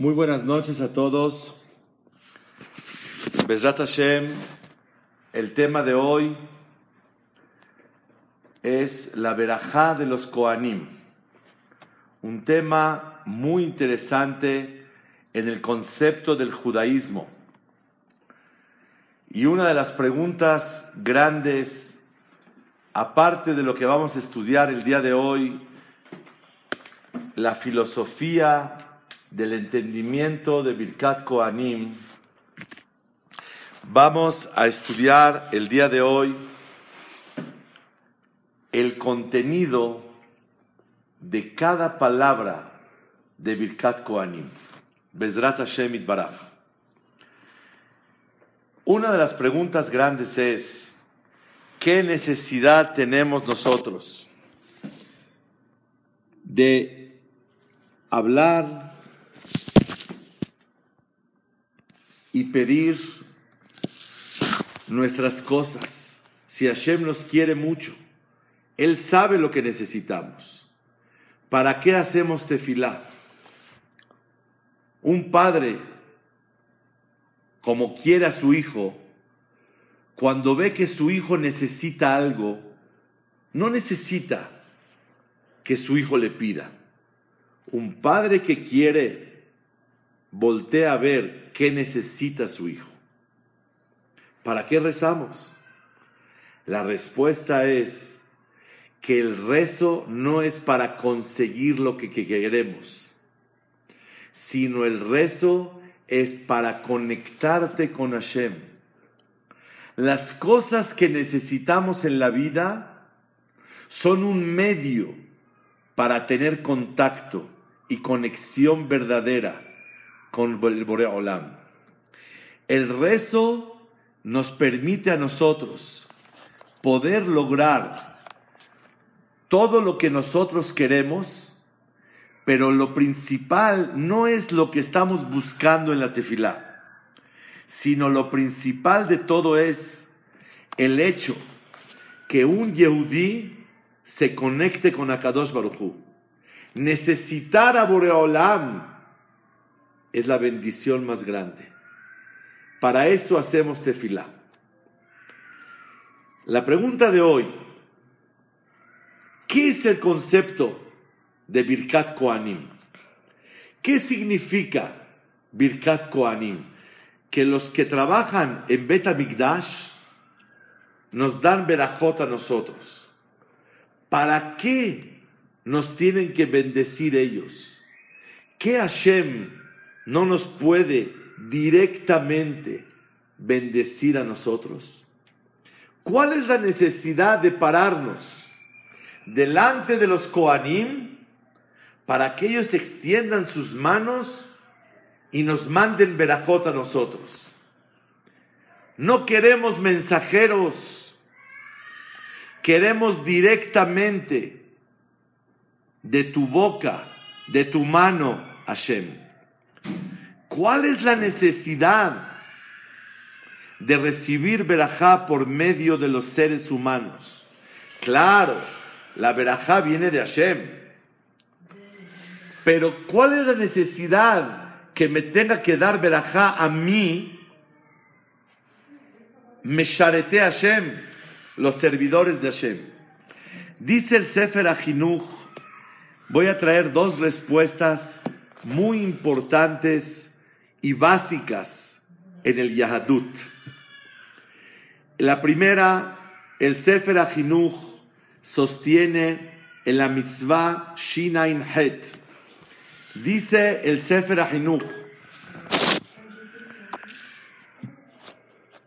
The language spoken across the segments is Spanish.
Muy buenas noches a todos. Bezrat Hashem, el tema de hoy es la verajá de los Koanim. Un tema muy interesante en el concepto del judaísmo. Y una de las preguntas grandes, aparte de lo que vamos a estudiar el día de hoy, la filosofía del entendimiento de Birkat Koanim, vamos a estudiar el día de hoy el contenido de cada palabra de Birkat Koanim. Bezrat Hashem Baraj. Una de las preguntas grandes es, ¿qué necesidad tenemos nosotros de hablar y pedir nuestras cosas. Si Hashem nos quiere mucho, Él sabe lo que necesitamos. ¿Para qué hacemos tefilá? Un padre, como quiere a su hijo, cuando ve que su hijo necesita algo, no necesita que su hijo le pida. Un padre que quiere voltea a ver qué necesita su hijo. ¿Para qué rezamos? La respuesta es que el rezo no es para conseguir lo que queremos, sino el rezo es para conectarte con Hashem. Las cosas que necesitamos en la vida son un medio para tener contacto y conexión verdadera con el Borea Olam. El rezo nos permite a nosotros poder lograr todo lo que nosotros queremos, pero lo principal no es lo que estamos buscando en la tefilá, sino lo principal de todo es el hecho que un Yehudí se conecte con Akadosh Baruchu. Necesitar a Boreolam es la bendición más grande. Para eso hacemos tefilá. La pregunta de hoy, ¿qué es el concepto de Birkat Koanim? ¿Qué significa Birkat Koanim? Que los que trabajan en Bet nos dan berajot a nosotros. ¿Para qué nos tienen que bendecir ellos? ¿Qué Hashem no nos puede directamente bendecir a nosotros? ¿Cuál es la necesidad de pararnos delante de los Koanim para que ellos extiendan sus manos y nos manden verajot a nosotros? No queremos mensajeros, queremos directamente de tu boca, de tu mano, Hashem. ¿Cuál es la necesidad de recibir verajá por medio de los seres humanos? Claro, la verajá viene de Hashem. Pero ¿cuál es la necesidad que me tenga que dar verajá a mí? Me sharete Hashem, los servidores de Hashem. Dice el Sefer Ajinuch, voy a traer dos respuestas muy importantes y básicas en el Yahadut. La primera, el Sefer Achinuch sostiene en la mitzvah Shinain Het. Dice el Sefer Achinuch,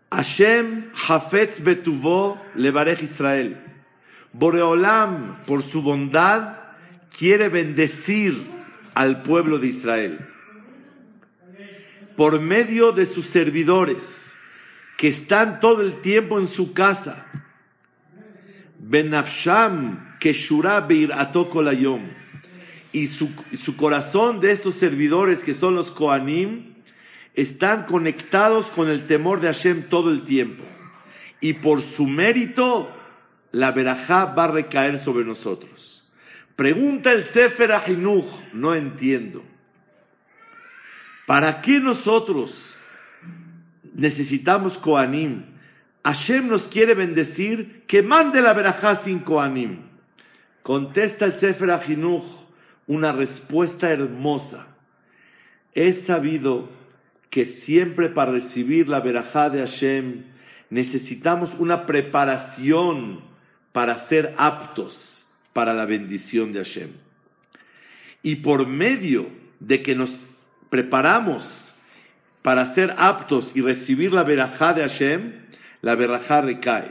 Hashem Hafetz Betuvo Levarech Israel. Boreolam, por su bondad, quiere bendecir al pueblo de Israel por medio de sus servidores que están todo el tiempo en su casa. Benafsham Keshura Beir Atokolayom. Y su, su corazón de estos servidores que son los Koanim están conectados con el temor de Hashem todo el tiempo. Y por su mérito, la verajá va a recaer sobre nosotros. Pregunta el Sefer Ahinuch, no entiendo. ¿Para qué nosotros necesitamos Koanim? Hashem nos quiere bendecir, que mande la verajá sin Koanim. Contesta el Sefer Ajinuch una respuesta hermosa. He sabido que siempre para recibir la verajá de Hashem necesitamos una preparación para ser aptos para la bendición de Hashem. Y por medio de que nos preparamos para ser aptos y recibir la verajá de Hashem, la verajá recae.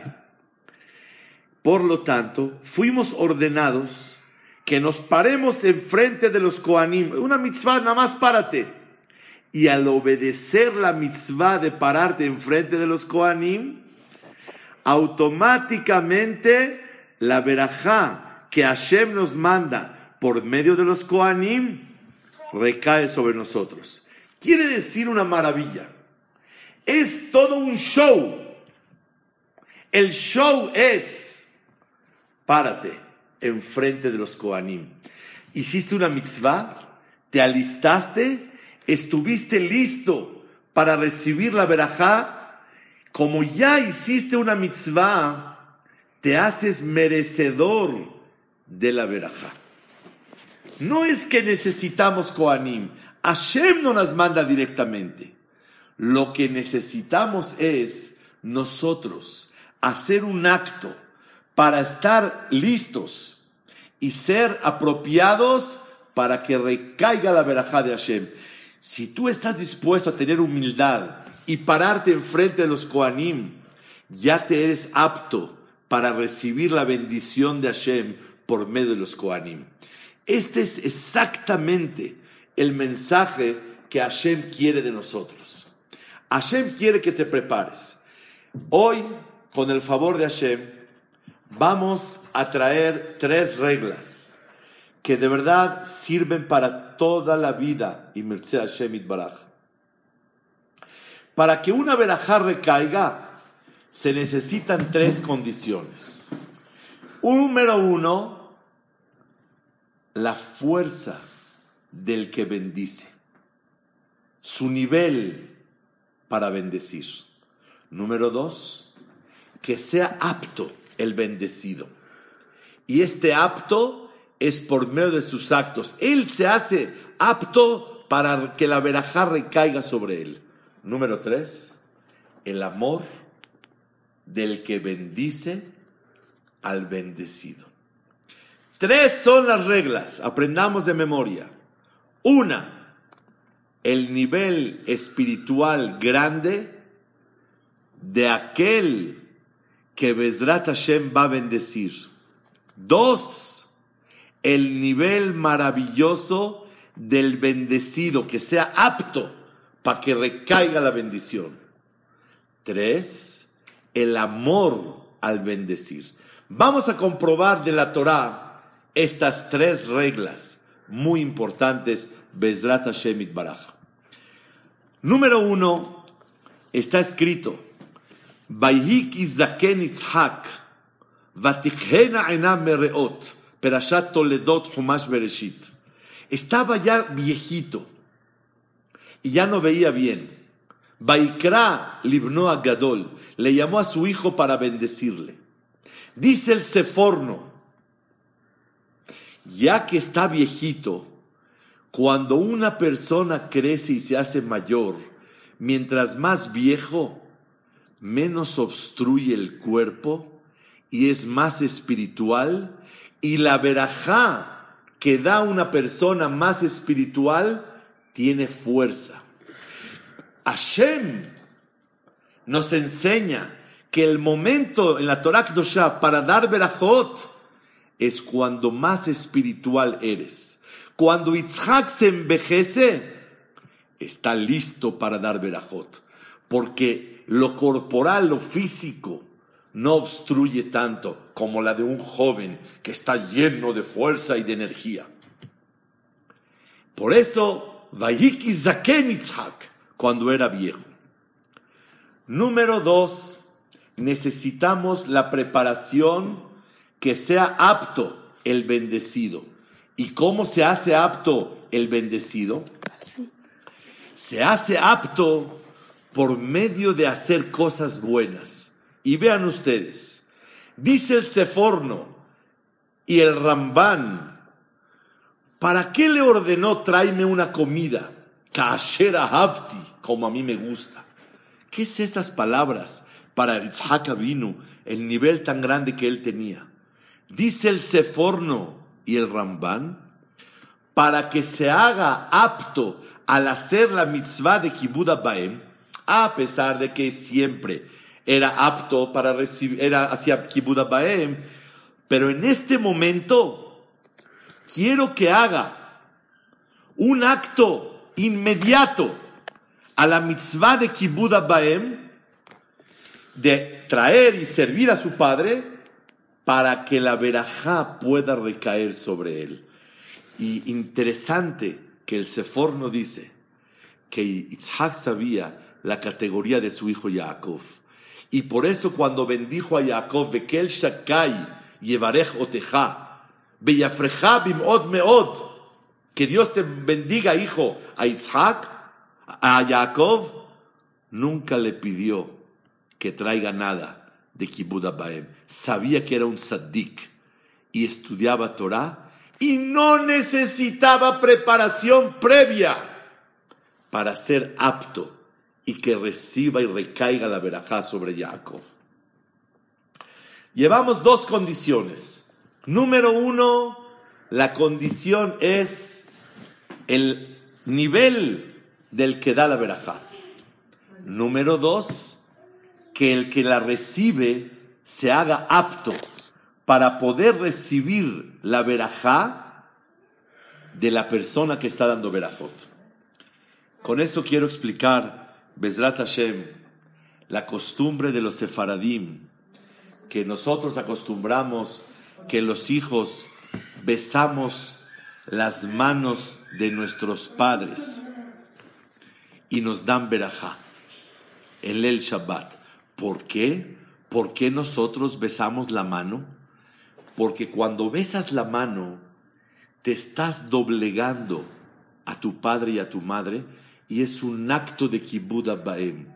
Por lo tanto, fuimos ordenados que nos paremos enfrente de los Koanim. Una mitzvah, nada más párate. Y al obedecer la mitzvah de pararte enfrente de los Koanim, automáticamente la verajá que Hashem nos manda por medio de los Koanim recae sobre nosotros. Quiere decir una maravilla. Es todo un show. El show es, párate enfrente de los Koanim. Hiciste una mitzvah, te alistaste, estuviste listo para recibir la verajá. Como ya hiciste una mitzvah, te haces merecedor de la verajá. No es que necesitamos Koanim. Hashem no nos manda directamente. Lo que necesitamos es nosotros hacer un acto para estar listos y ser apropiados para que recaiga la verajá de Hashem. Si tú estás dispuesto a tener humildad y pararte enfrente de los Koanim, ya te eres apto para recibir la bendición de Hashem por medio de los Koanim. Este es exactamente el mensaje que Hashem quiere de nosotros. Hashem quiere que te prepares. Hoy, con el favor de Hashem, vamos a traer tres reglas que de verdad sirven para toda la vida. Y Hashem Baraj. Para que una verajá recaiga, se necesitan tres condiciones. Número uno, la fuerza del que bendice, su nivel para bendecir. Número dos, que sea apto el bendecido. Y este apto es por medio de sus actos. Él se hace apto para que la verajá recaiga sobre él. Número tres, el amor del que bendice al bendecido. Tres son las reglas, aprendamos de memoria. Una, el nivel espiritual grande de aquel que Bezrat Hashem va a bendecir. Dos, el nivel maravilloso del bendecido, que sea apto para que recaiga la bendición. Tres, el amor al bendecir. Vamos a comprobar de la Torah estas tres reglas muy importantes, Bezrat Hashem. Número uno, está escrito, Humash Bereshit. Estaba ya viejito y ya no veía bien. Vaikra libno Gadol, le llamó a su hijo para bendecirle. Dice el Seforno, ya que está viejito, cuando una persona crece y se hace mayor, mientras más viejo, menos obstruye el cuerpo y es más espiritual, y la verajá que da una persona más espiritual tiene fuerza. Hashem nos enseña que el momento en la Torah Kdosha para dar verajot es cuando más espiritual eres. Cuando Itzhak se envejece, está listo para dar verajot, porque lo corporal, lo físico, no obstruye tanto como la de un joven que está lleno de fuerza y de energía. Por eso, Vayiki Zaken Itzhak, cuando era viejo. Número dos, necesitamos la preparación que sea apto el bendecido. ¿Y cómo se hace apto el bendecido? se hace apto por medio de hacer cosas buenas. Y vean ustedes, dice el Seforno y el Rambán, ¿para qué le ordenó tráeme una comida? Kashera hafti, como a mí me gusta. ¿Qué es estas palabras para Itzhak vino el nivel tan grande que él tenía? Dice el Seforno y el Rambán, para que se haga apto al hacer la mitzvah de Kibbud Baem, a pesar de que siempre era apto para recibir, era hacia Kibbud Baem, pero en este momento quiero que haga un acto inmediato a la mitzvah de Kibbud Baem, de traer y servir a su padre, para que la verajá pueda recaer sobre él. Y interesante que el Seforno dice que Isaac sabía la categoría de su hijo Jacob. Y por eso cuando bendijo a Jacob, Bekel Shakai, Yevarej Oteja, Beyafreja Bimod Meod, que Dios te bendiga, hijo, a Isaac, a Jacob, nunca le pidió que traiga nada de Kibbud Baem. Sabía que era un saddik y estudiaba Torah y no necesitaba preparación previa para ser apto y que reciba y recaiga la verajá sobre Jacob. Llevamos dos condiciones. Número uno, la condición es el nivel del que da la verajá. Número dos, que el que la recibe se haga apto para poder recibir la verajá de la persona que está dando verajot. Con eso quiero explicar, Bezrat Hashem, la costumbre de los sefaradim, que nosotros acostumbramos que los hijos besamos las manos de nuestros padres y nos dan verajá en el Shabbat. ¿Por qué? ¿Por qué nosotros besamos la mano? Porque cuando besas la mano, te estás doblegando a tu padre y a tu madre y es un acto de kibbud baem.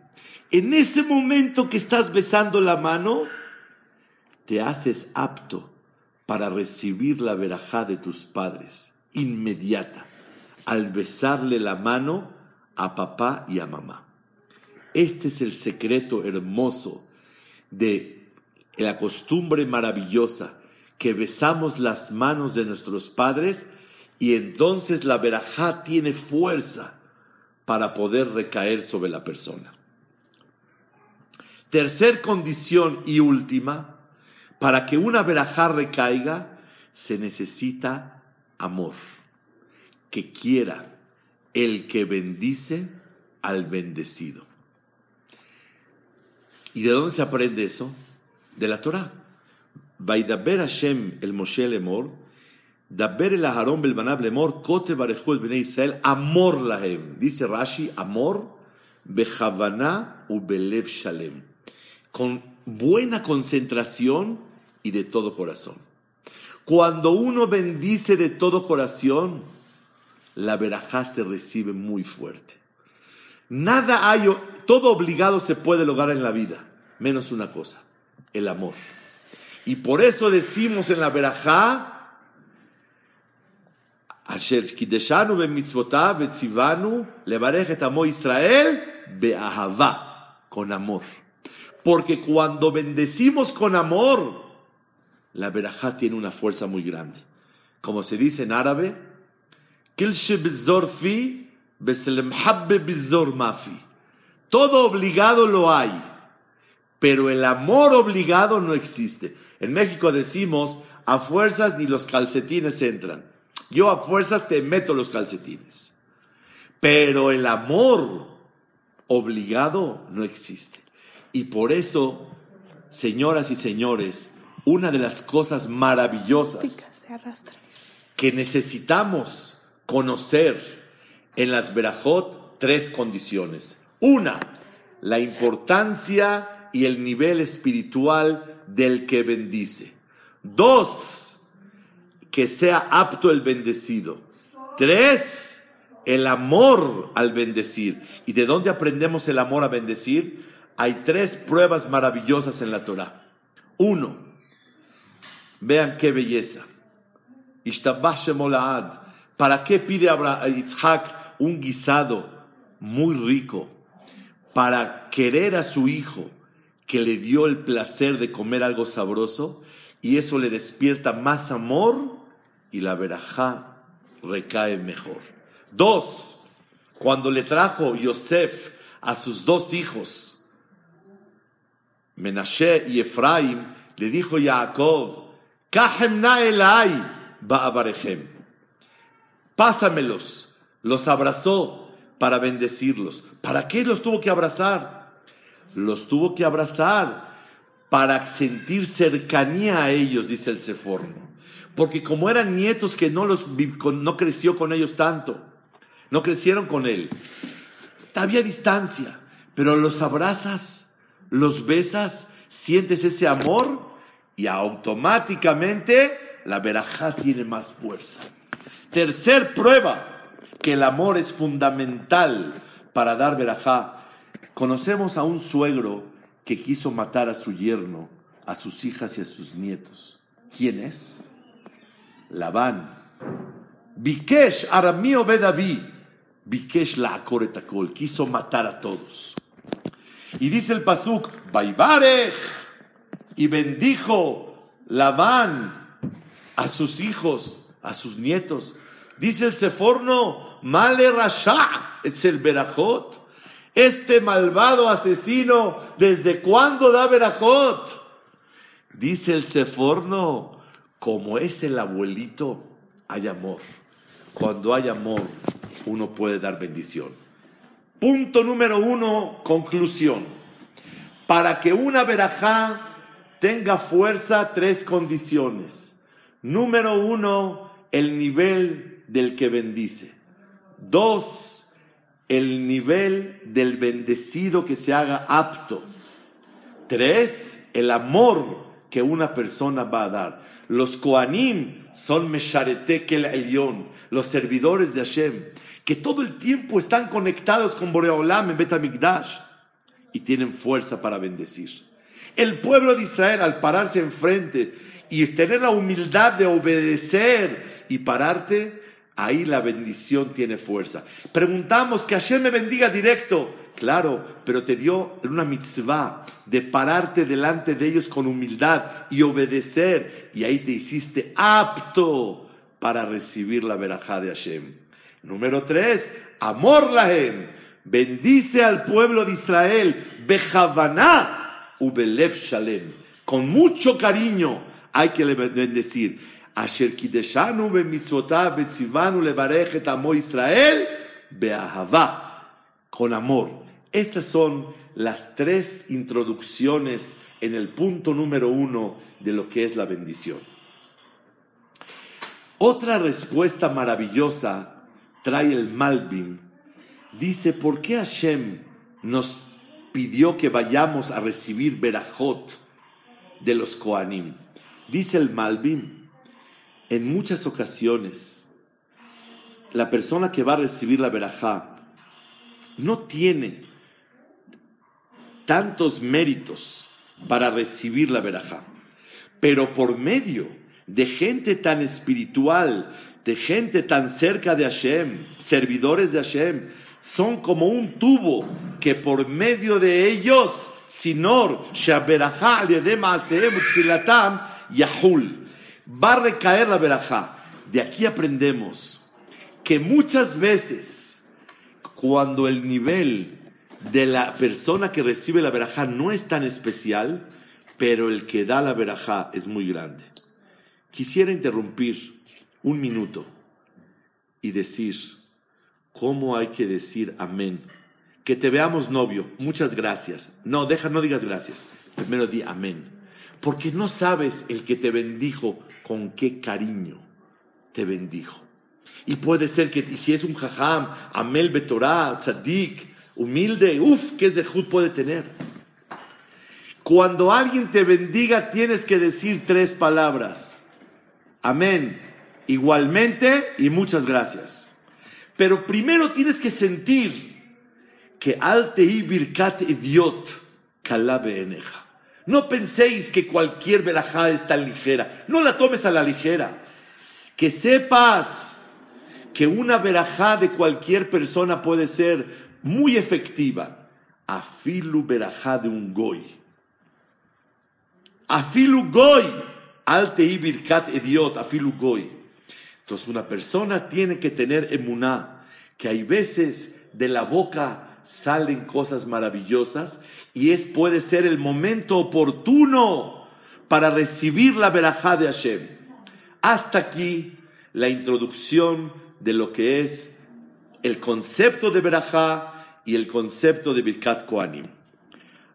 En ese momento que estás besando la mano, te haces apto para recibir la verajá de tus padres, inmediata, al besarle la mano a papá y a mamá. Este es el secreto hermoso de la costumbre maravillosa que besamos las manos de nuestros padres y entonces la verajá tiene fuerza para poder recaer sobre la persona. Tercer condición y última, para que una verajá recaiga, se necesita amor, que quiera el que bendice al bendecido. ¿Y de dónde se aprende eso? De la Torah. Vaidaber Hashem el Moshe Lemor, Daber el Aharon Belbanab Lemor, Kote Barejú el Bnei Israel, Amor Lahem. Dice Rashi, Amor, Bejavaná u Belev Shalem. Con buena concentración y de todo corazón. Cuando uno bendice de todo corazón, la verajá se recibe muy fuerte. Nada hay todo obligado se puede lograr en la vida, menos una cosa, el amor. Y por eso decimos en la verajá, Asher kideshanu bemitzvotav betzivanu levarej et amo Israel be'ahava, con amor. Porque cuando bendecimos con amor, la verajá tiene una fuerza muy grande. Como se dice en árabe, todo obligado lo hay, pero el amor obligado no existe. En México decimos, a fuerzas ni los calcetines entran. Yo a fuerzas te meto los calcetines. Pero el amor obligado no existe. Y por eso, señoras y señores, una de las cosas maravillosas que necesitamos conocer en las Berajot, tres condiciones. Una, la importancia y el nivel espiritual del que bendice. Dos, que sea apto el bendecido. Tres, el amor al bendecir. ¿Y de dónde aprendemos el amor a bendecir? Hay tres pruebas maravillosas en la Torah. Uno, vean qué belleza. ¿Para qué pide Isaac un guisado muy rico? Para querer a su hijo que le dio el placer de comer algo sabroso y eso le despierta más amor y la verajá recae mejor. Dos, cuando le trajo Yosef a sus dos hijos, Menashe y Efraim, le dijo Jacob, elai Pásamelos. Los abrazó para bendecirlos. ¿Para qué los tuvo que abrazar? Los tuvo que abrazar para sentir cercanía a ellos, dice el Seforno. Porque como eran nietos que no, los, no creció con ellos tanto, no crecieron con él, había distancia, pero los abrazas, los besas, sientes ese amor y automáticamente la verajá tiene más fuerza. Tercer prueba que el amor es fundamental para dar verajá. Conocemos a un suegro que quiso matar a su yerno, a sus hijas y a sus nietos. ¿Quién es? Labán. Bikesh Aramío Bedaví. Bikesh la akoretakol. Quiso matar a todos. Y dice el Pasuk, Baibarej. Y bendijo Labán a sus hijos, a sus nietos. Dice el Seforno, Male Rasha, el Berajot. Este malvado asesino, ¿desde cuándo da Berajot? Dice el Seforno, como es el abuelito, hay amor. Cuando hay amor, uno puede dar bendición. Punto número uno, conclusión. Para que una verajá tenga fuerza, tres condiciones. Número uno, el nivel del que bendice. Dos, el nivel del bendecido que se haga apto. Tres, el amor que una persona va a dar. Los Koanim son Mesharete el Elión, los servidores de Hashem, que todo el tiempo están conectados con Boreolam en Betamigdash y tienen fuerza para bendecir. El pueblo de Israel, al pararse enfrente y tener la humildad de obedecer y pararte, ahí la bendición tiene fuerza. Preguntamos que Hashem me bendiga directo. Claro, pero te dio una mitzvah de pararte delante de ellos con humildad y obedecer. Y ahí te hiciste apto para recibir la verajá de Hashem. Número tres, amor lahem. Bendice al pueblo de Israel. Bejavaná ubelev shalem. Con mucho cariño hay que bendecir. Con amor. Estas son las tres introducciones en el punto número uno de lo que es la bendición. Otra respuesta maravillosa trae el Malbim. Dice, ¿por qué Hashem nos pidió que vayamos a recibir Berajot de los Koanim? Dice el Malvin, en muchas ocasiones, la persona que va a recibir la verajá no tiene tantos méritos para recibir la verajá, pero por medio de gente tan espiritual, de gente tan cerca de Hashem, servidores de Hashem, son como un tubo que por medio de ellos, Sinor, Shaberajá, Yahul. Va a recaer la verajá. De aquí aprendemos que muchas veces, cuando el nivel de la persona que recibe la verajá no es tan especial, pero el que da la verajá es muy grande. Quisiera interrumpir un minuto y decir cómo hay que decir amén. Que te veamos novio, muchas gracias. No, deja, no digas gracias. Primero di amén porque no sabes el que te bendijo con qué cariño te bendijo. Y puede ser que si es un jajam, amel betorah, tzadik, humilde, uff, qué zehut puede tener. Cuando alguien te bendiga tienes que decir tres palabras. Amén, igualmente y muchas gracias. Pero primero tienes que sentir que y birkat idiot kalabe eneja. No penséis que cualquier verajá es tan ligera. No la tomes a la ligera. Que sepas que una verajá de cualquier persona puede ser muy efectiva. Afilu verajá de un goy. Afilu goy. Alte birkat idiot. Afilu goy. Entonces una persona tiene que tener emuná, que hay veces de la boca salen cosas maravillosas y es puede ser el momento oportuno para recibir la verajá de Hashem. Hasta aquí la introducción de lo que es el concepto de verajá y el concepto de Birkat Koanim.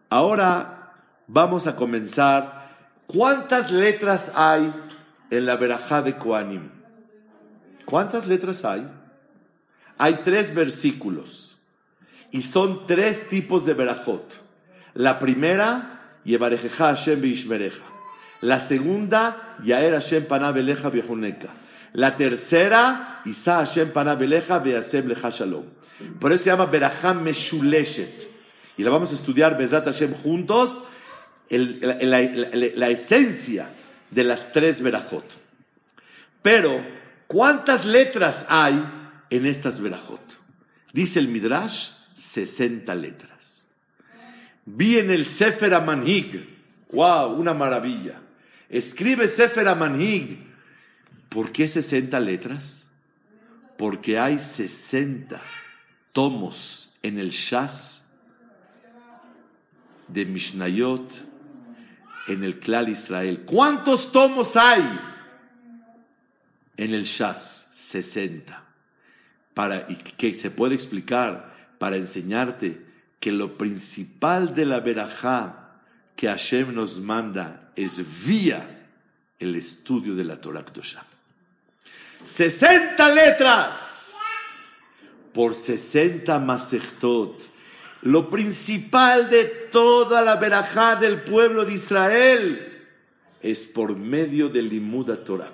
Ahora vamos a comenzar. ¿Cuántas letras hay en la verajá de Koanim? ¿Cuántas letras hay? Hay tres versículos y son tres tipos de verajot. La primera, Yevarejeja Hashem Beishmereja. La segunda, Yaer Hashem Panabeleja Viejuneka. La tercera, Isa Hashem Panabeleja Beasem Leja Shalom. Por eso se llama Berajam Meshuleshet. Y la vamos a estudiar Bezat Hashem juntos, la, esencia de las tres verajot. Pero, ¿Cuántas letras hay en estas verajot? Dice el Midrash, 60 letras. Vi en el Sefer Amanhig, wow, una maravilla. Escribe Sefer Amanhig. ¿Por qué 60 letras? Porque hay 60 tomos en el Shas de Mishnayot en el Klal Israel. ¿Cuántos tomos hay? en el Shas 60, para, que se puede explicar para enseñarte que lo principal de la verajá que Hashem nos manda es vía el estudio de la Torah Kdosha. 60 letras por 60 masechtot. Lo principal de toda la verajá del pueblo de Israel es por medio del Limuda Torah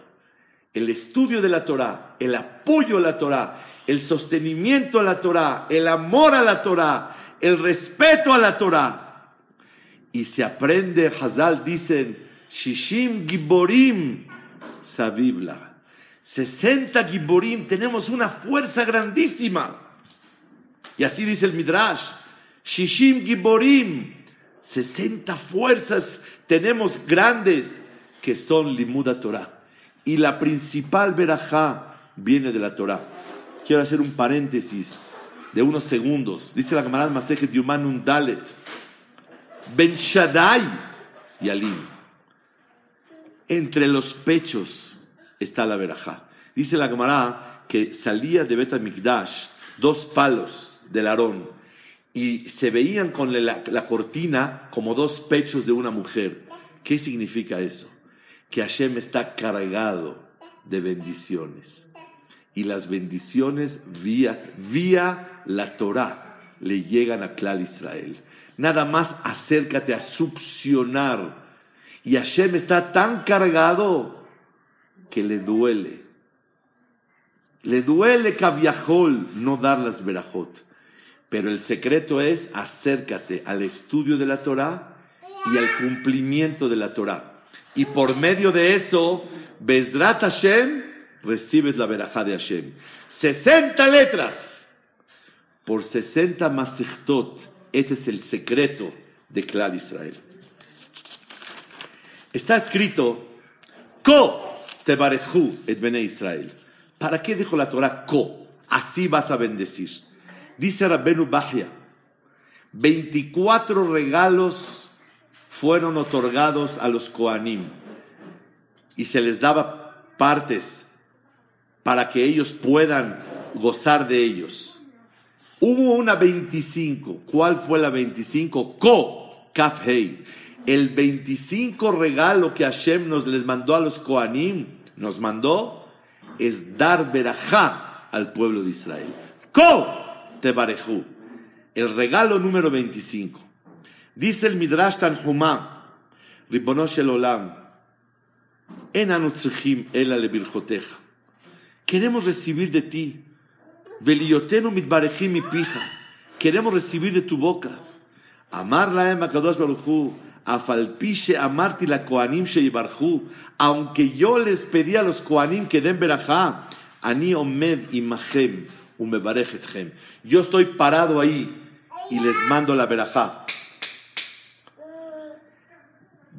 el estudio de la Torah, el apoyo a la Torah, el sostenimiento a la Torah, el amor a la Torah, el respeto a la Torah. Y se aprende, Hazal dicen, Shishim Giborim Savibla. 60 Giborim, tenemos una fuerza grandísima. Y así dice el Midrash, Shishim Giborim, 60 fuerzas tenemos grandes que son Limuda Torah y la principal verajá viene de la Torah. Quiero hacer un paréntesis de unos segundos. Dice la camarada Masejet Yumanun Dalet. Ben Shaddai y Alim. Entre los pechos está la verajá. Dice la camarada que salía de Bet Mikdash dos palos del Aarón y se veían con la cortina como dos pechos de una mujer. ¿Qué significa eso? Que Hashem está cargado de bendiciones. Y las bendiciones vía, vía la Torah le llegan a Clal Israel. Nada más acércate a succionar. Y Hashem está tan cargado que le duele. Le duele Kaviahol no dar las verajot. Pero el secreto es acércate al estudio de la Torah y al cumplimiento de la Torah. Y por medio de eso, Bezrat Hashem, recibes la verajá de Hashem. 60 letras por 60 masechtot. Este es el secreto de Klal Israel. Está escrito, Ko tebarechu et bene Israel. ¿Para qué dijo la Torah Ko? Así vas a bendecir. Dice Rabbenu Bahia, 24 regalos fueron otorgados a los Koanim y se les daba partes para que ellos puedan gozar de ellos. Hubo una 25. ¿Cuál fue la 25? Ko, Kafhei. El 25 regalo que Hashem nos les mandó a los Koanim, nos mandó, es dar verajá al pueblo de Israel. Ko, Tebarejú. El regalo número 25. Dice el Midrash Tanhumá, Ribono Shel Olam, en Queremos recibir de ti Veliotenu mitbarejim mi pija. Queremos recibir de tu boca. Amar la ema kadosh baruchu. Afalpiche amarti la koanim sheibarhu. Aunque yo les pedí a los koanim que den berajá. Ani omed imachem umebarechetchem. Yo estoy parado ahí y les mando la berajá.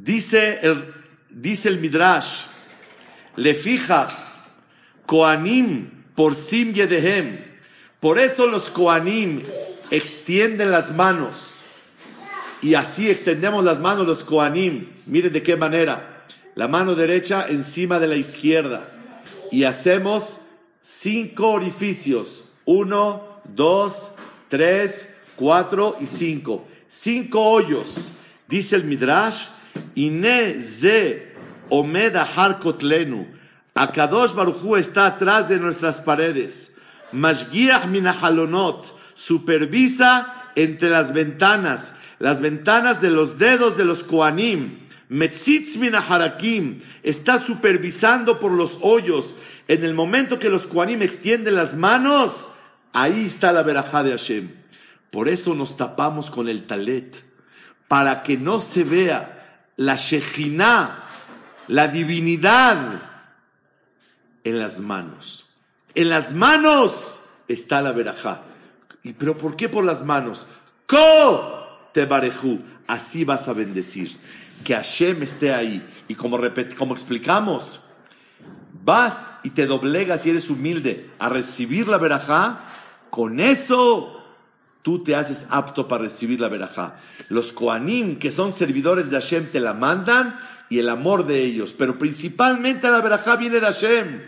Dice el, dice el Midrash, le fija, Koanim por sim yedehem. Por eso los Koanim extienden las manos. Y así extendemos las manos los Koanim. Miren de qué manera. La mano derecha encima de la izquierda. Y hacemos cinco orificios. Uno, dos, tres, cuatro y cinco. Cinco hoyos. Dice el Midrash, Ine ze omeda harkotlenu. Akadosh Baruchu está atrás de nuestras paredes. Mashgiach minahalonot. Supervisa entre las ventanas. Las ventanas de los dedos de los Koanim. Metzitz minaharakim. Está supervisando por los hoyos. En el momento que los Koanim extienden las manos, ahí está la verajá de Hashem. Por eso nos tapamos con el talet. Para que no se vea la Shejinah, la divinidad, en las manos. En las manos está la verajá. ¿Y pero por qué por las manos? Ko te barejú. Así vas a bendecir. Que Hashem esté ahí. Y como, como explicamos, vas y te doblegas y eres humilde a recibir la verajá. Con eso tú te haces apto para recibir la verajá. Los Koanim, que son servidores de Hashem, te la mandan y el amor de ellos. Pero principalmente la verajá viene de Hashem.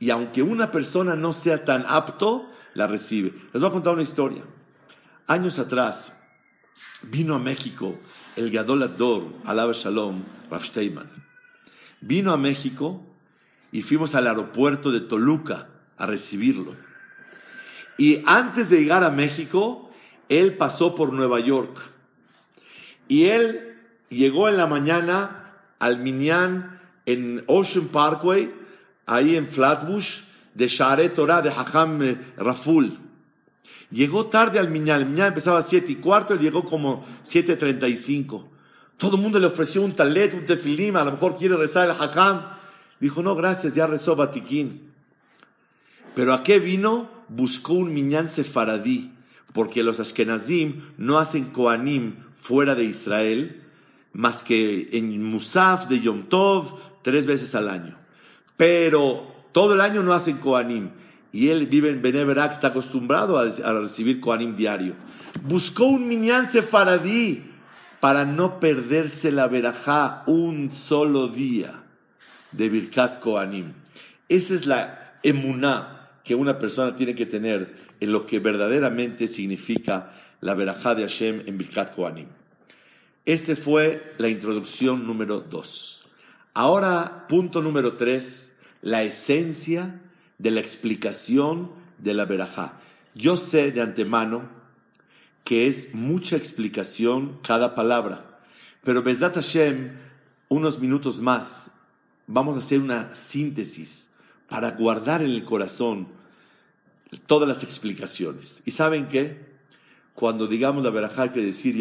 Y aunque una persona no sea tan apto, la recibe. Les voy a contar una historia. Años atrás vino a México el Gadol Ador, Alaba Shalom, Rav. Vino a México y fuimos al aeropuerto de Toluca a recibirlo. Y antes de llegar a México, él pasó por Nueva York. Y él llegó en la mañana al Minyan en Ocean Parkway, ahí en Flatbush, de Share Torah de Hacham eh, Raful. Llegó tarde al Minyan, el Minyan empezaba a siete y cuarto, él llegó como 7.35. Todo el mundo le ofreció un talet, un tefilim, a lo mejor quiere rezar el Hacham. Dijo, no, gracias, ya rezó Batiquín. Pero ¿a qué vino? Buscó un Minyan sefaradí, porque los Ashkenazim no hacen Koanim fuera de Israel, más que en Musaf de Yom Tov, tres veces al año. Pero todo el año no hacen Koanim. Y él vive en Beneberak, está acostumbrado a, recibir Koanim diario. Buscó un Minyan sefaradí para no perderse la verajá un solo día de Birkat Koanim. Esa es la emuná que una persona tiene que tener en lo que verdaderamente significa la verajá de Hashem en Birkat Kohanim. Esa fue la introducción número dos. Ahora, punto número tres, la esencia de la explicación de la verajá. Yo sé de antemano que es mucha explicación cada palabra, pero Bezat Hashem, unos minutos más, vamos a hacer una síntesis para guardar en el corazón todas las explicaciones. ¿Y saben qué? Cuando digamos la verajá, que decir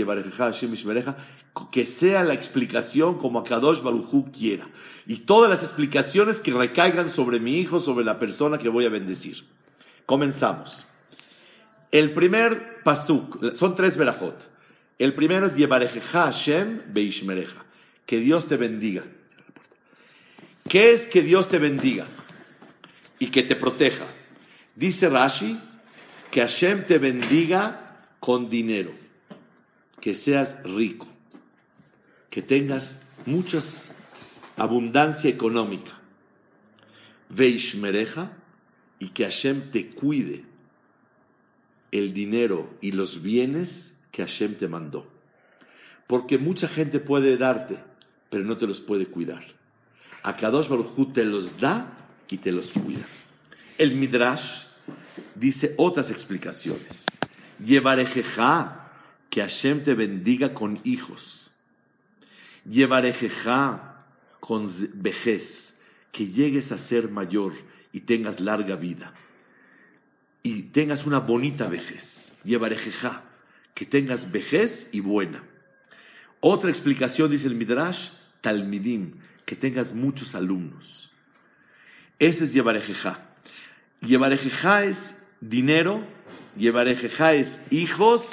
que sea la explicación como a Kadosh Barujú quiera. Y todas las explicaciones que recaigan sobre mi hijo, sobre la persona que voy a bendecir. Comenzamos. El primer pasuk, son tres verajot. El primero es Yevarejeja Hashem Beishmereja. Que Dios te bendiga. ¿Qué es que Dios te bendiga? Y que te proteja. Dice Rashi, que Hashem te bendiga con dinero, que seas rico, que tengas mucha abundancia económica. Veishmereja y que Hashem te cuide el dinero y los bienes que Hashem te mandó. Porque mucha gente puede darte, pero no te los puede cuidar. A Kadosh Baruj te los da y te los cuida. El Midrash dice otras explicaciones. Llevarejeja, que Hashem te bendiga con hijos. Llevarejeja con vejez, que llegues a ser mayor y tengas larga vida. y tengas una bonita vejez. Yevarejeja, que tengas vejez y buena. Otra explicación dice el Midrash, Talmidim, que tengas muchos alumnos. Ese es Yevarejeja. Yevarejeja es dinero, Yevarejeja es hijos,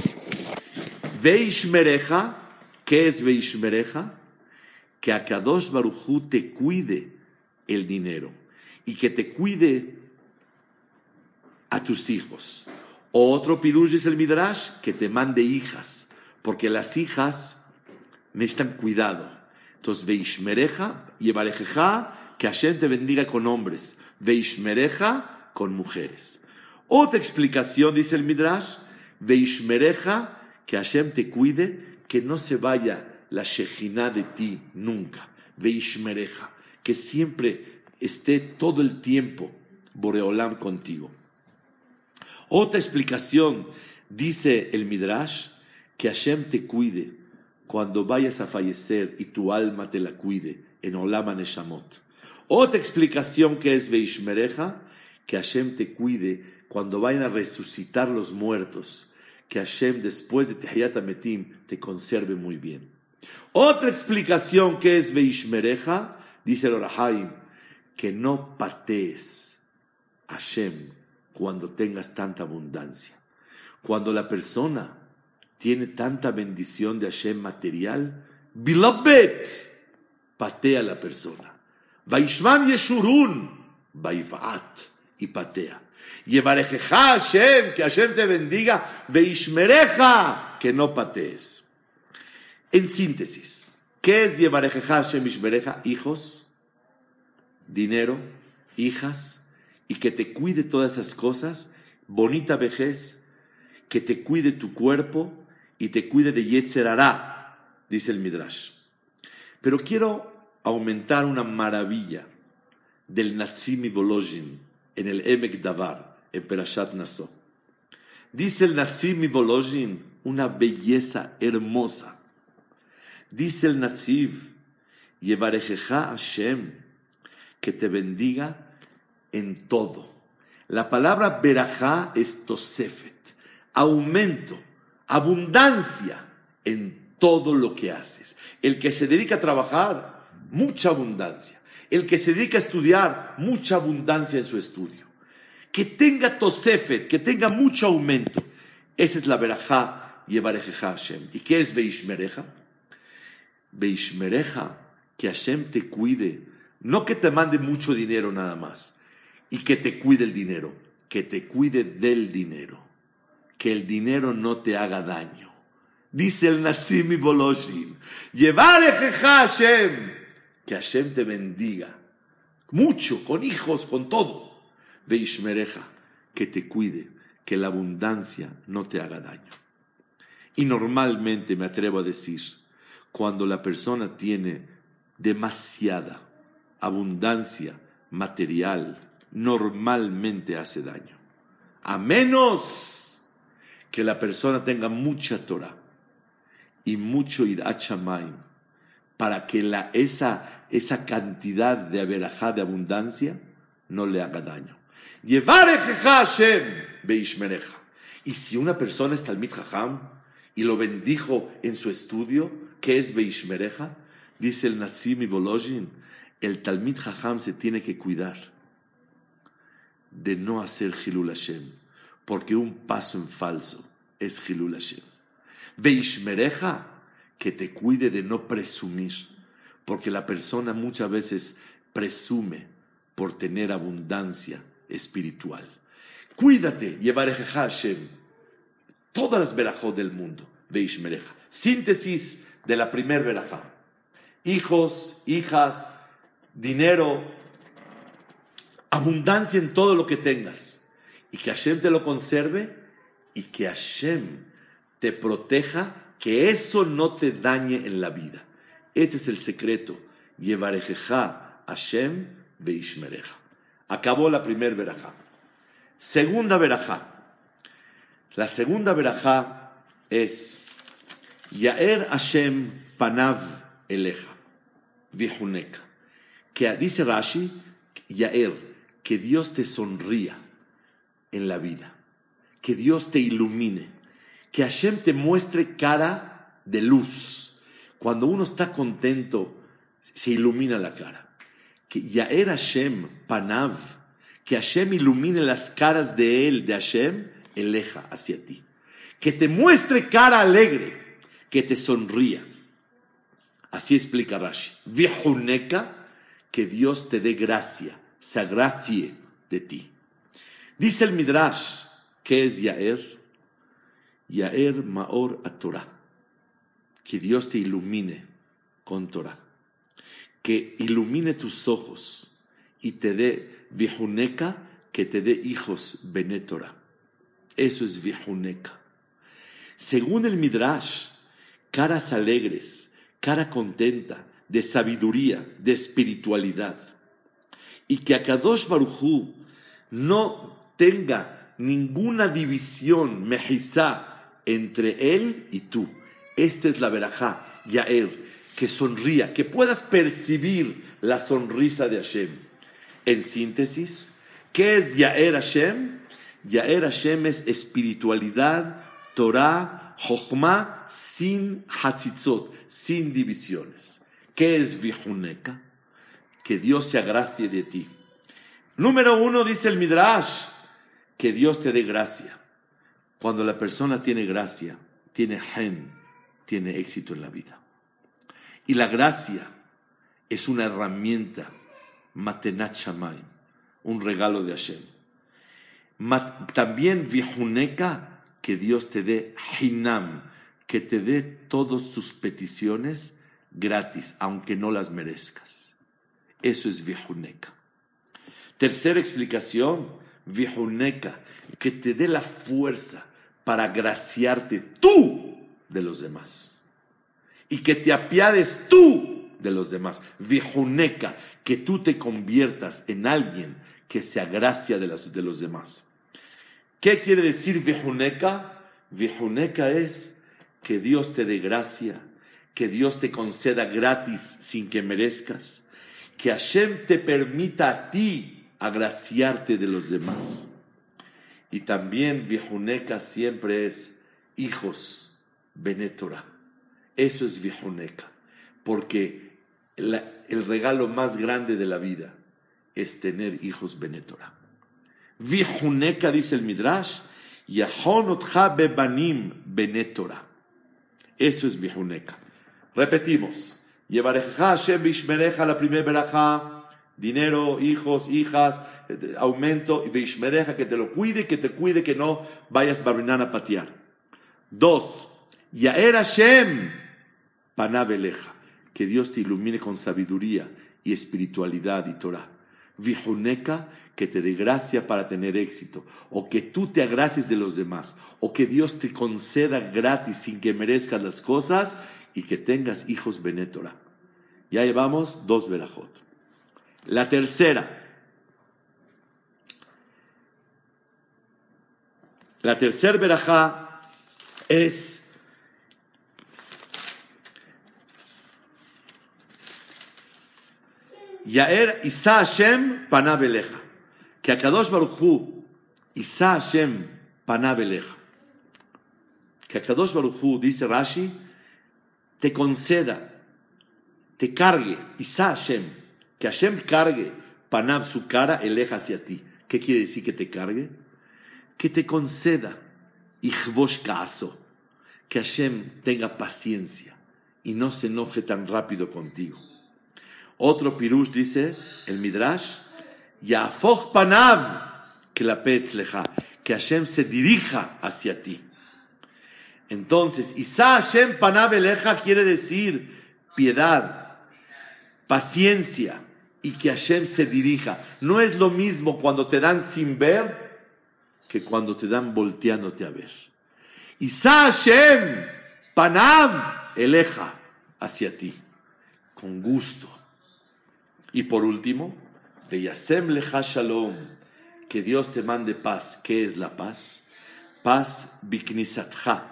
Veishmereja, ¿qué es Veishmereja? Que a Kadosh Barujú te cuide el dinero y que te cuide a tus hijos. Otro pidush es el Midrash, que te mande hijas, porque las hijas necesitan cuidado. Entonces, Veishmereja y Evarejeja, que Hashem te bendiga con hombres. Veishmereja con mujeres. Otra explicación, dice el Midrash, Veishmereja, que Hashem te cuide, que no se vaya la Shejina de ti nunca. Veishmereja, que siempre esté todo el tiempo Boreolam contigo. Otra explicación, dice el Midrash, que Hashem te cuide cuando vayas a fallecer y tu alma te la cuide en Olam Neshamot. Otra explicación que es Veishmereja, que Hashem te cuide cuando vayan a resucitar los muertos, que Hashem después de Tehiyat Ametim te conserve muy bien. Otra explicación que es Veishmereja, dice el Orahaim, que no patees Hashem cuando tengas tanta abundancia. Cuando la persona tiene tanta bendición de Hashem material, beloved, patea a la persona. Vaishman Yeshurun, Vaivat, y patea. Yevarejeja Hashem, que Hashem te bendiga, Veishmereja, que no patees. En síntesis, ¿qué es Yevarejeja Hashem Ishmereja? Hijos, dinero, hijas, y que te cuide todas esas cosas, bonita vejez, que te cuide tu cuerpo y te cuide de Yetzer dice el Midrash. Pero quiero aumentar una maravilla del Natsimi Volozhin en el Emek Davar, en Perashat Naso. Dice el Natsimi Volozhin una belleza hermosa. Dice el Natziv, Yevarejeja Hashem, que te bendiga en todo. La palabra berajá es tosefet, aumento, abundancia en todo lo que haces. El que se dedica a trabajar, mucha abundancia. El que se dedica a estudiar, mucha abundancia en su estudio. Que tenga tosefet, que tenga mucho aumento. Esa es la berajá Yevarejeja Hashem. ¿Y qué es Beishmereja? Beishmereja, que Hashem te cuide. No que te mande mucho dinero nada más y que te cuide el dinero, que te cuide del dinero, que el dinero no te haga daño. Dice el Natsimi Boloshin, llevar Hashem, que Hashem te bendiga, mucho, con hijos, con todo. Veishmereja, que te cuide, que la abundancia no te haga daño. Y normalmente me atrevo a decir, cuando la persona tiene demasiada abundancia material, normalmente hace daño. A menos que la persona tenga mucha Torah y mucho Irachamaim para que la, esa, esa cantidad de averajá, de abundancia, no le haga daño. Beishmereja. Y si una persona es Talmid Jajam y lo bendijo en su estudio, ¿qué es Beishmereja? Dice el Natsimi Volozhin, el Talmid Jajam se tiene que cuidar de no hacer Hilul Hashem, porque un paso en falso es Hilul Hashem. Veishmereja, que te cuide de no presumir, porque la persona muchas veces presume por tener abundancia espiritual. Cuídate, llevareja Hashem, todas las verajot del mundo, Veishmereja. Síntesis de la primer verajá. Hijos, hijas, dinero, abundancia en todo lo que tengas. Y que Hashem te lo conserve y que Hashem te proteja, que eso no te dañe en la vida. Este es el secreto. Yevarejeja Hashem veishmereja. Acabó la primera verajá. Segunda verajá. La segunda verajá es Yaer Hashem panav eleja. Vihuneka. Que dice Rashi, Yaer, que Dios te sonría en la vida. que Dios te ilumine, que Hashem te muestre cara de luz. Cuando uno está contento, se ilumina la cara. Que Yaer Hashem, Panav, que Hashem ilumine las caras de él, de Hashem, eleja hacia ti. Que te muestre cara alegre, que te sonría. Así explica Rashi. Vihuneka, que Dios te dé gracia, se agracie de ti. Dice el Midrash, ¿qué es Yaer? Yaer Maor a Torah. Que Dios te ilumine con Torah. Que ilumine tus ojos y te dé vihuneka, que te dé hijos benétora. Eso es vihuneka. Según el Midrash, caras alegres, cara contenta, de sabiduría, de espiritualidad. Y que Akadosh Barujú no tenga ninguna división, mejizá, entre él y tú. Esta es la verajá, Yael, que sonría, que puedas percibir la sonrisa de Hashem. En síntesis, ¿qué es Yaer Hashem? Yaer Hashem es espiritualidad, Torah, Jochma, sin hatzitzot, sin divisiones. ¿Qué es Vihuneka? Que Dios se agracie de ti. Número uno, dice el Midrash, que Dios te dé gracia. Cuando la persona tiene gracia, tiene gen, tiene éxito en la vida. Y la gracia es una herramienta, matenat un regalo de Hashem. También vihuneka, que Dios te dé hinam, que te dé todas tus peticiones gratis, aunque no las merezcas. Eso es vihuneka. Tercera explicación, vihuneka, que te dé la fuerza para agraciarte tú de los demás. Y que te apiades tú de los demás. Vihuneka, que tú te conviertas en alguien que se agracia de, las, de los demás. ¿Qué quiere decir vihuneka? Vihuneka es que Dios te dé gracia, que Dios te conceda gratis sin que merezcas, que Hashem te permita a ti agraciarte de los demás. Y también Vihuneka siempre es hijos Benétora. Eso es Vihuneka, porque el regalo más grande de la vida es tener hijos Benétora. Vihuneka, dice el Midrash, Yahonotcha bebanim Benétora. Eso es Vihuneka. Repetimos. Hashem la primera veraja, dinero, hijos, hijas, aumento, y Bishmereja, que te lo cuide, que te cuide, que no vayas a patear. Dos. Yaer Hashem, panabeleja, que Dios te ilumine con sabiduría y espiritualidad y Torah. Vihuneka, que te dé gracia para tener éxito, o que tú te agracies de los demás, o que Dios te conceda gratis sin que merezcas las cosas y que tengas hijos benétora. Ya llevamos dos verajot. La tercera. La tercera verajá es Yaer Isa Hashem Panabeleja que Akadosh Baruchu, Isa Hashem Panabeleja, que Akadosh Baruchu, dice Rashi, te conceda, te cargue, Isa Hashem, que Hashem cargue Panab su cara, eleja hacia ti. ¿Qué quiere decir que te cargue? Que te conceda, Ichbosh Kaaso, que Hashem tenga paciencia y no se enoje tan rápido contigo. Otro pirush dice, el Midrash, Yafoch panav que la leja, que Hashem se dirija hacia ti. Entonces, Isa Hashem panav eleja quiere decir piedad, paciencia y que Hashem se dirija. No es lo mismo cuando te dan sin ver que cuando te dan volteándote a ver. Isa Hashem panav eleja hacia ti, con gusto. Y por último, Yasem lecha shalom, que Dios te mande paz. ¿Qué es la paz? Paz biknisatcha,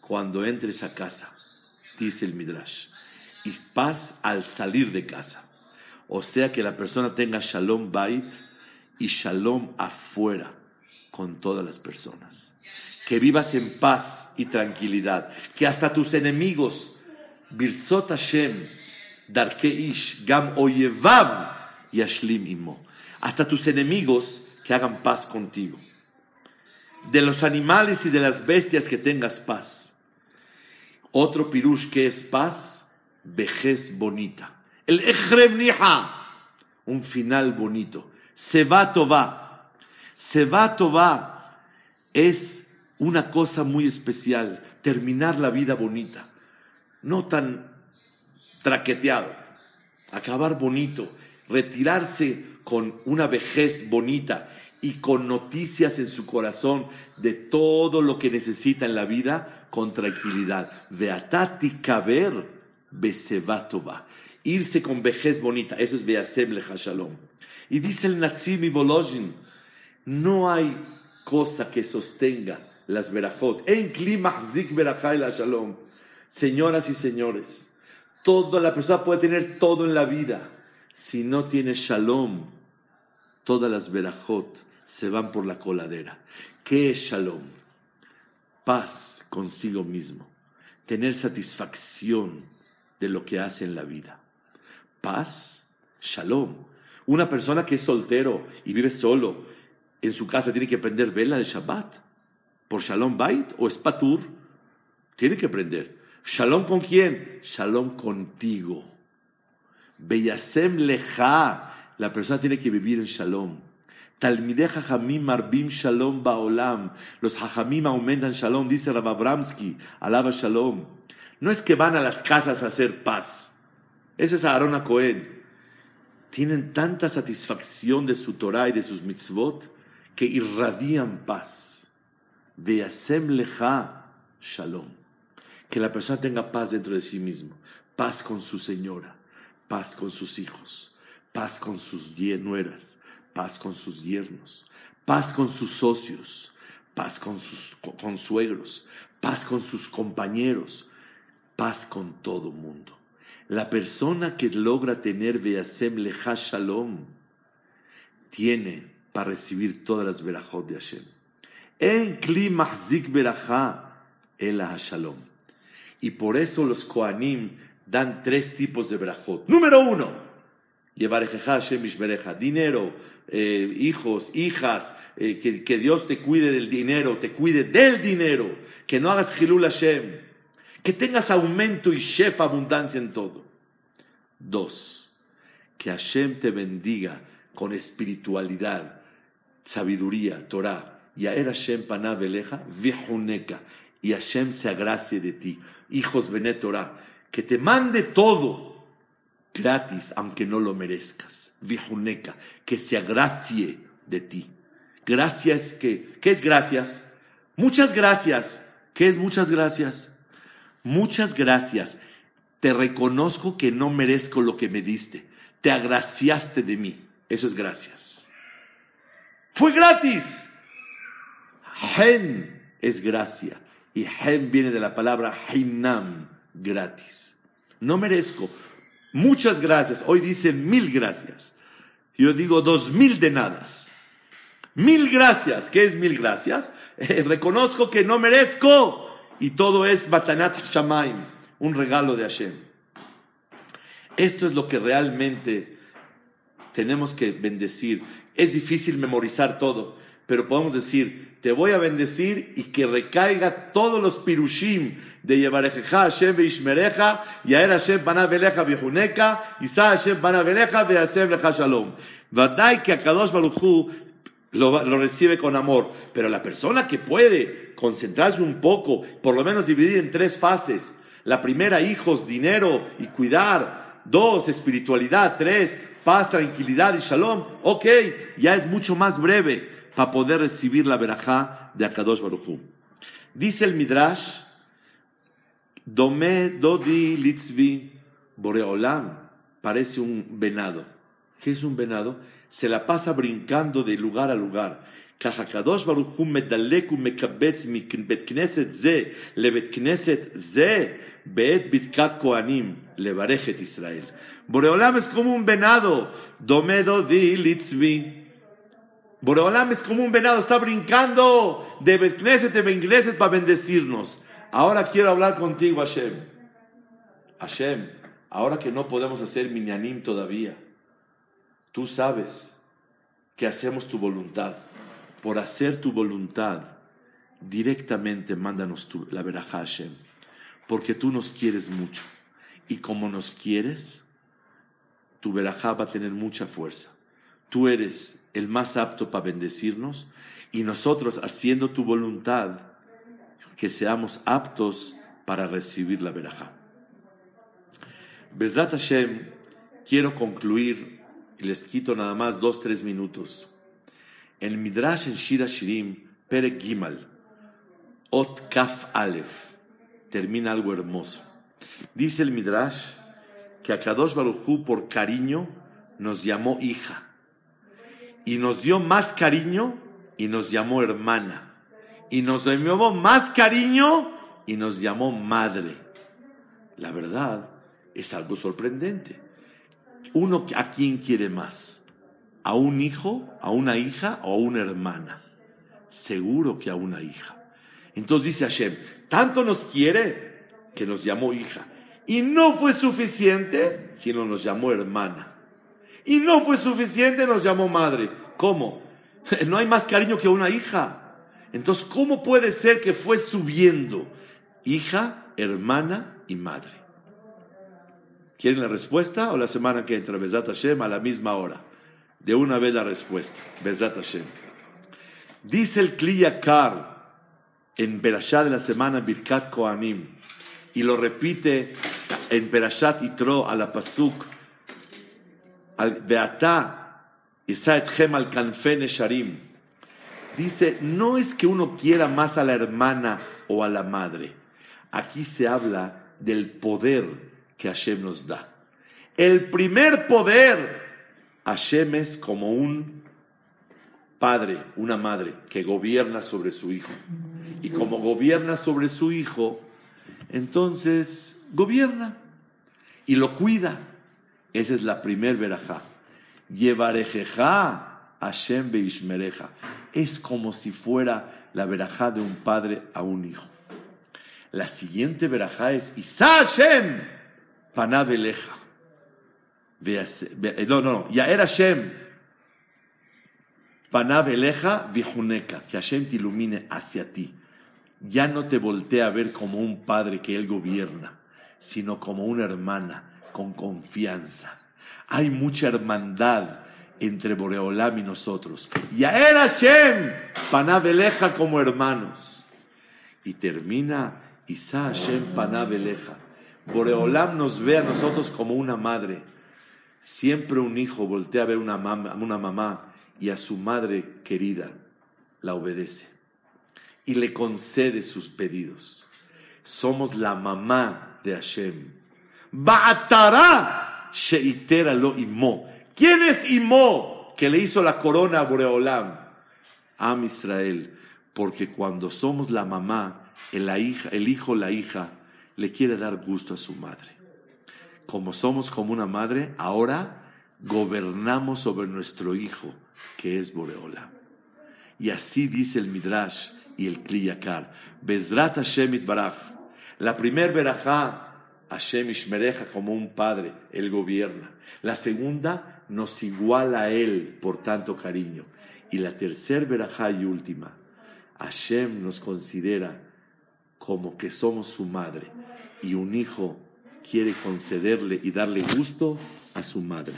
cuando entres a casa, dice el Midrash. Y paz al salir de casa. O sea que la persona tenga shalom bait y shalom afuera con todas las personas. que vivas en paz y tranquilidad, que hasta tus enemigos, Birzot Hashem, Darkeish, Gam Oyevav, Yashlim Imo, hasta tus enemigos que hagan paz contigo. De los animales y de las bestias que tengas paz. Otro pirush que es paz, vejez bonita. El Echrem un final bonito. Seba Tová. Seba Tová es una cosa muy especial, terminar la vida bonita, no tan traqueteado, acabar bonito, retirarse con una vejez bonita y con noticias en su corazón de todo lo que necesita en la vida con tranquilidad. Veatati kaber besevatova. Irse con vejez bonita, eso es Beasem Lecha Shalom. Y dice el Natsim y Volozhin, no hay cosa que sostenga las verajot. En clima zik shalom. Señoras y señores, toda la persona puede tener todo en la vida. Si no tiene shalom, todas las verajot se van por la coladera. ¿Qué es shalom? Paz consigo mismo. Tener satisfacción de lo que hace en la vida. Paz, shalom. Una persona que es soltero y vive solo en su casa tiene que prender vela de Shabbat. ¿Por Shalom Bait o es Patur? Tiene que prender. ¿Shalom con quién? Shalom contigo. Beyasem leja. La persona tiene que vivir en Shalom. Talmideh Jajamim Marbim Shalom Baolam. Los Jajamim aumentan Shalom, dice Rabbi Abramsky. Alaba Shalom. No es que van a las casas a hacer paz. Ese es Aarón Cohen. Tienen tanta satisfacción de su Torah y de sus mitzvot que irradian paz. Veasem leja shalom. Que la persona tenga paz dentro de sí mismo. Paz con su señora. Paz con sus hijos. Paz con sus nueras. Paz con sus yernos. Paz con sus socios. Paz con sus consuegros. Paz con sus compañeros. Paz con todo mundo. La persona que logra tener Veasem leja shalom tiene para recibir todas las verajot de Hashem. En kli mahzik verajá el Hashalom. Y por eso los Koanim dan tres tipos de verajot. Número uno, dinero, eh, hijos, hijas, eh, que, que, Dios te cuide del dinero, te cuide del dinero, que no hagas Hilul Hashem, que tengas aumento y chef abundancia en todo. Dos, que Hashem te bendiga con espiritualidad, sabiduría, Torah, y Hashem vihuneka, y Hashem se agracie de ti, hijos Benet Torah, que te mande todo gratis, aunque no lo merezcas, vihuneka, que se agracie de ti. Gracias, que, ¿qué es gracias? Muchas gracias. ¿Qué es muchas gracias? Muchas gracias. Te reconozco que no merezco lo que me diste. Te agraciaste de mí. Eso es gracias. Fue gratis. Hen es gracia. Y hen viene de la palabra hinam, gratis. No merezco. Muchas gracias. Hoy dicen mil gracias. Yo digo dos mil de nada. Mil gracias. ¿Qué es mil gracias? Eh, reconozco que no merezco. Y todo es Batanat Shamaim, un regalo de Hashem. Esto es lo que realmente tenemos que bendecir. Es difícil memorizar todo, pero podemos decir, te voy a bendecir y que recaiga todos los pirushim de Yevarejeja Hashem Ishmereja, Yaer Hashem Panaveleja Viejuneka, Isa Hashem Panaveleja Veasem Leja Shalom. Vadai que Akadosh Baruchu lo, lo recibe con amor, pero la persona que puede concentrarse un poco, por lo menos dividir en tres fases, la primera, hijos, dinero y cuidar, Dos, espiritualidad. Tres, paz, tranquilidad y shalom. Ok, ya es mucho más breve para poder recibir la verajá de Akadosh Baruchu. Dice el Midrash, Dome Dodi Litzvi Boreolam, parece un venado. ¿Qué es un venado? Se la pasa brincando de lugar a lugar. Kadosh Baruchu medaleku mekabetz bet kneset ze lebet kneset ze Beet Bitkat Koanim, Levarejet Israel. Boreolam es como un venado. Domedo di litzvi. Boreolam es como un venado, está brincando de Bekneset de Bengneset para bendecirnos. Ahora quiero hablar contigo, Hashem. Hashem, ahora que no podemos hacer minyanim todavía, tú sabes que hacemos tu voluntad. Por hacer tu voluntad, directamente mándanos tu, la verajá Hashem. Porque tú nos quieres mucho. Y como nos quieres, tu verajá va a tener mucha fuerza. Tú eres el más apto para bendecirnos y nosotros haciendo tu voluntad, que seamos aptos para recibir la verajá. Besrat Hashem, quiero concluir y les quito nada más dos, tres minutos. En Midrash en Shira Shirim, Perek Gimal, Ot Kaf Aleph, termina algo hermoso. Dice el Midrash que a Kadosh por cariño nos llamó hija y nos dio más cariño y nos llamó hermana y nos llamó más cariño y nos llamó madre. La verdad es algo sorprendente. Uno a quién quiere más, a un hijo, a una hija o a una hermana. Seguro que a una hija. Entonces dice Hashem, tanto nos quiere que nos llamó hija. Y no fue suficiente, sino nos llamó hermana. Y no fue suficiente, nos llamó madre. ¿Cómo? No hay más cariño que una hija. Entonces, ¿cómo puede ser que fue subiendo hija, hermana y madre? ¿Quieren la respuesta o la semana que entra? Besat Hashem a la misma hora. De una vez la respuesta. Besat Hashem. Dice el Kliyakar en Berashá de la semana Birkat Koanim y lo repite en Berashat Itro a la Pasuk dice no es que uno quiera más a la hermana o a la madre. Aquí se habla del poder que Hashem nos da. El primer poder Hashem es como un padre, una madre que gobierna sobre su hijo. Y como gobierna sobre su hijo, entonces gobierna y lo cuida. Esa es la primer verajá. Llevarejeja Hashem beishmereja. Es como si fuera la verajá de un padre a un hijo. La siguiente verajá es Isa Hashem panabeleja. No, no, no. Yaer Hashem panabeleja vijuneca. Que Hashem te ilumine hacia ti ya no te voltea a ver como un padre que él gobierna, sino como una hermana con confianza. Hay mucha hermandad entre Boreolam y nosotros. Y a él Hashem, panabeleja como hermanos. Y termina Isa Hashem panabeleja. Boreolam nos ve a nosotros como una madre. Siempre un hijo voltea a ver una, una mamá y a su madre querida la obedece y le concede sus pedidos. Somos la mamá de Hashem. Ba'atara sheitera lo imo. ¿Quién es Imo que le hizo la corona a Boreolam? Am Israel. Porque cuando somos la mamá, el, el hijo, la hija, le quiere dar gusto a su madre. Como somos como una madre, ahora gobernamos sobre nuestro hijo, que es Boreolam. Y así dice el Midrash y el Kliyakar. Bezrat Hashem Baraj. La primer verajá, Hashem Ishmereja como un padre, él gobierna. La segunda, nos iguala a él por tanto cariño. Y la tercera verajá y última, Hashem nos considera como que somos su madre. Y un hijo quiere concederle y darle gusto a su madre.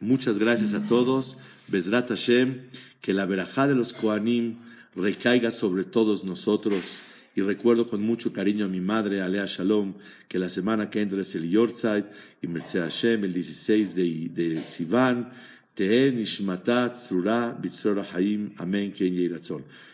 Muchas gracias a todos. Bezrat Hashem, que la verajá de los Koanim recaiga sobre todos nosotros. Y recuerdo con mucho cariño a mi madre, Alea Shalom, que la semana que entra es el Yortzeit y Merced Hashem, el 16 de, de Sivan. Tehen Ishmatat Surah Bitzora Haim. Amén. Ken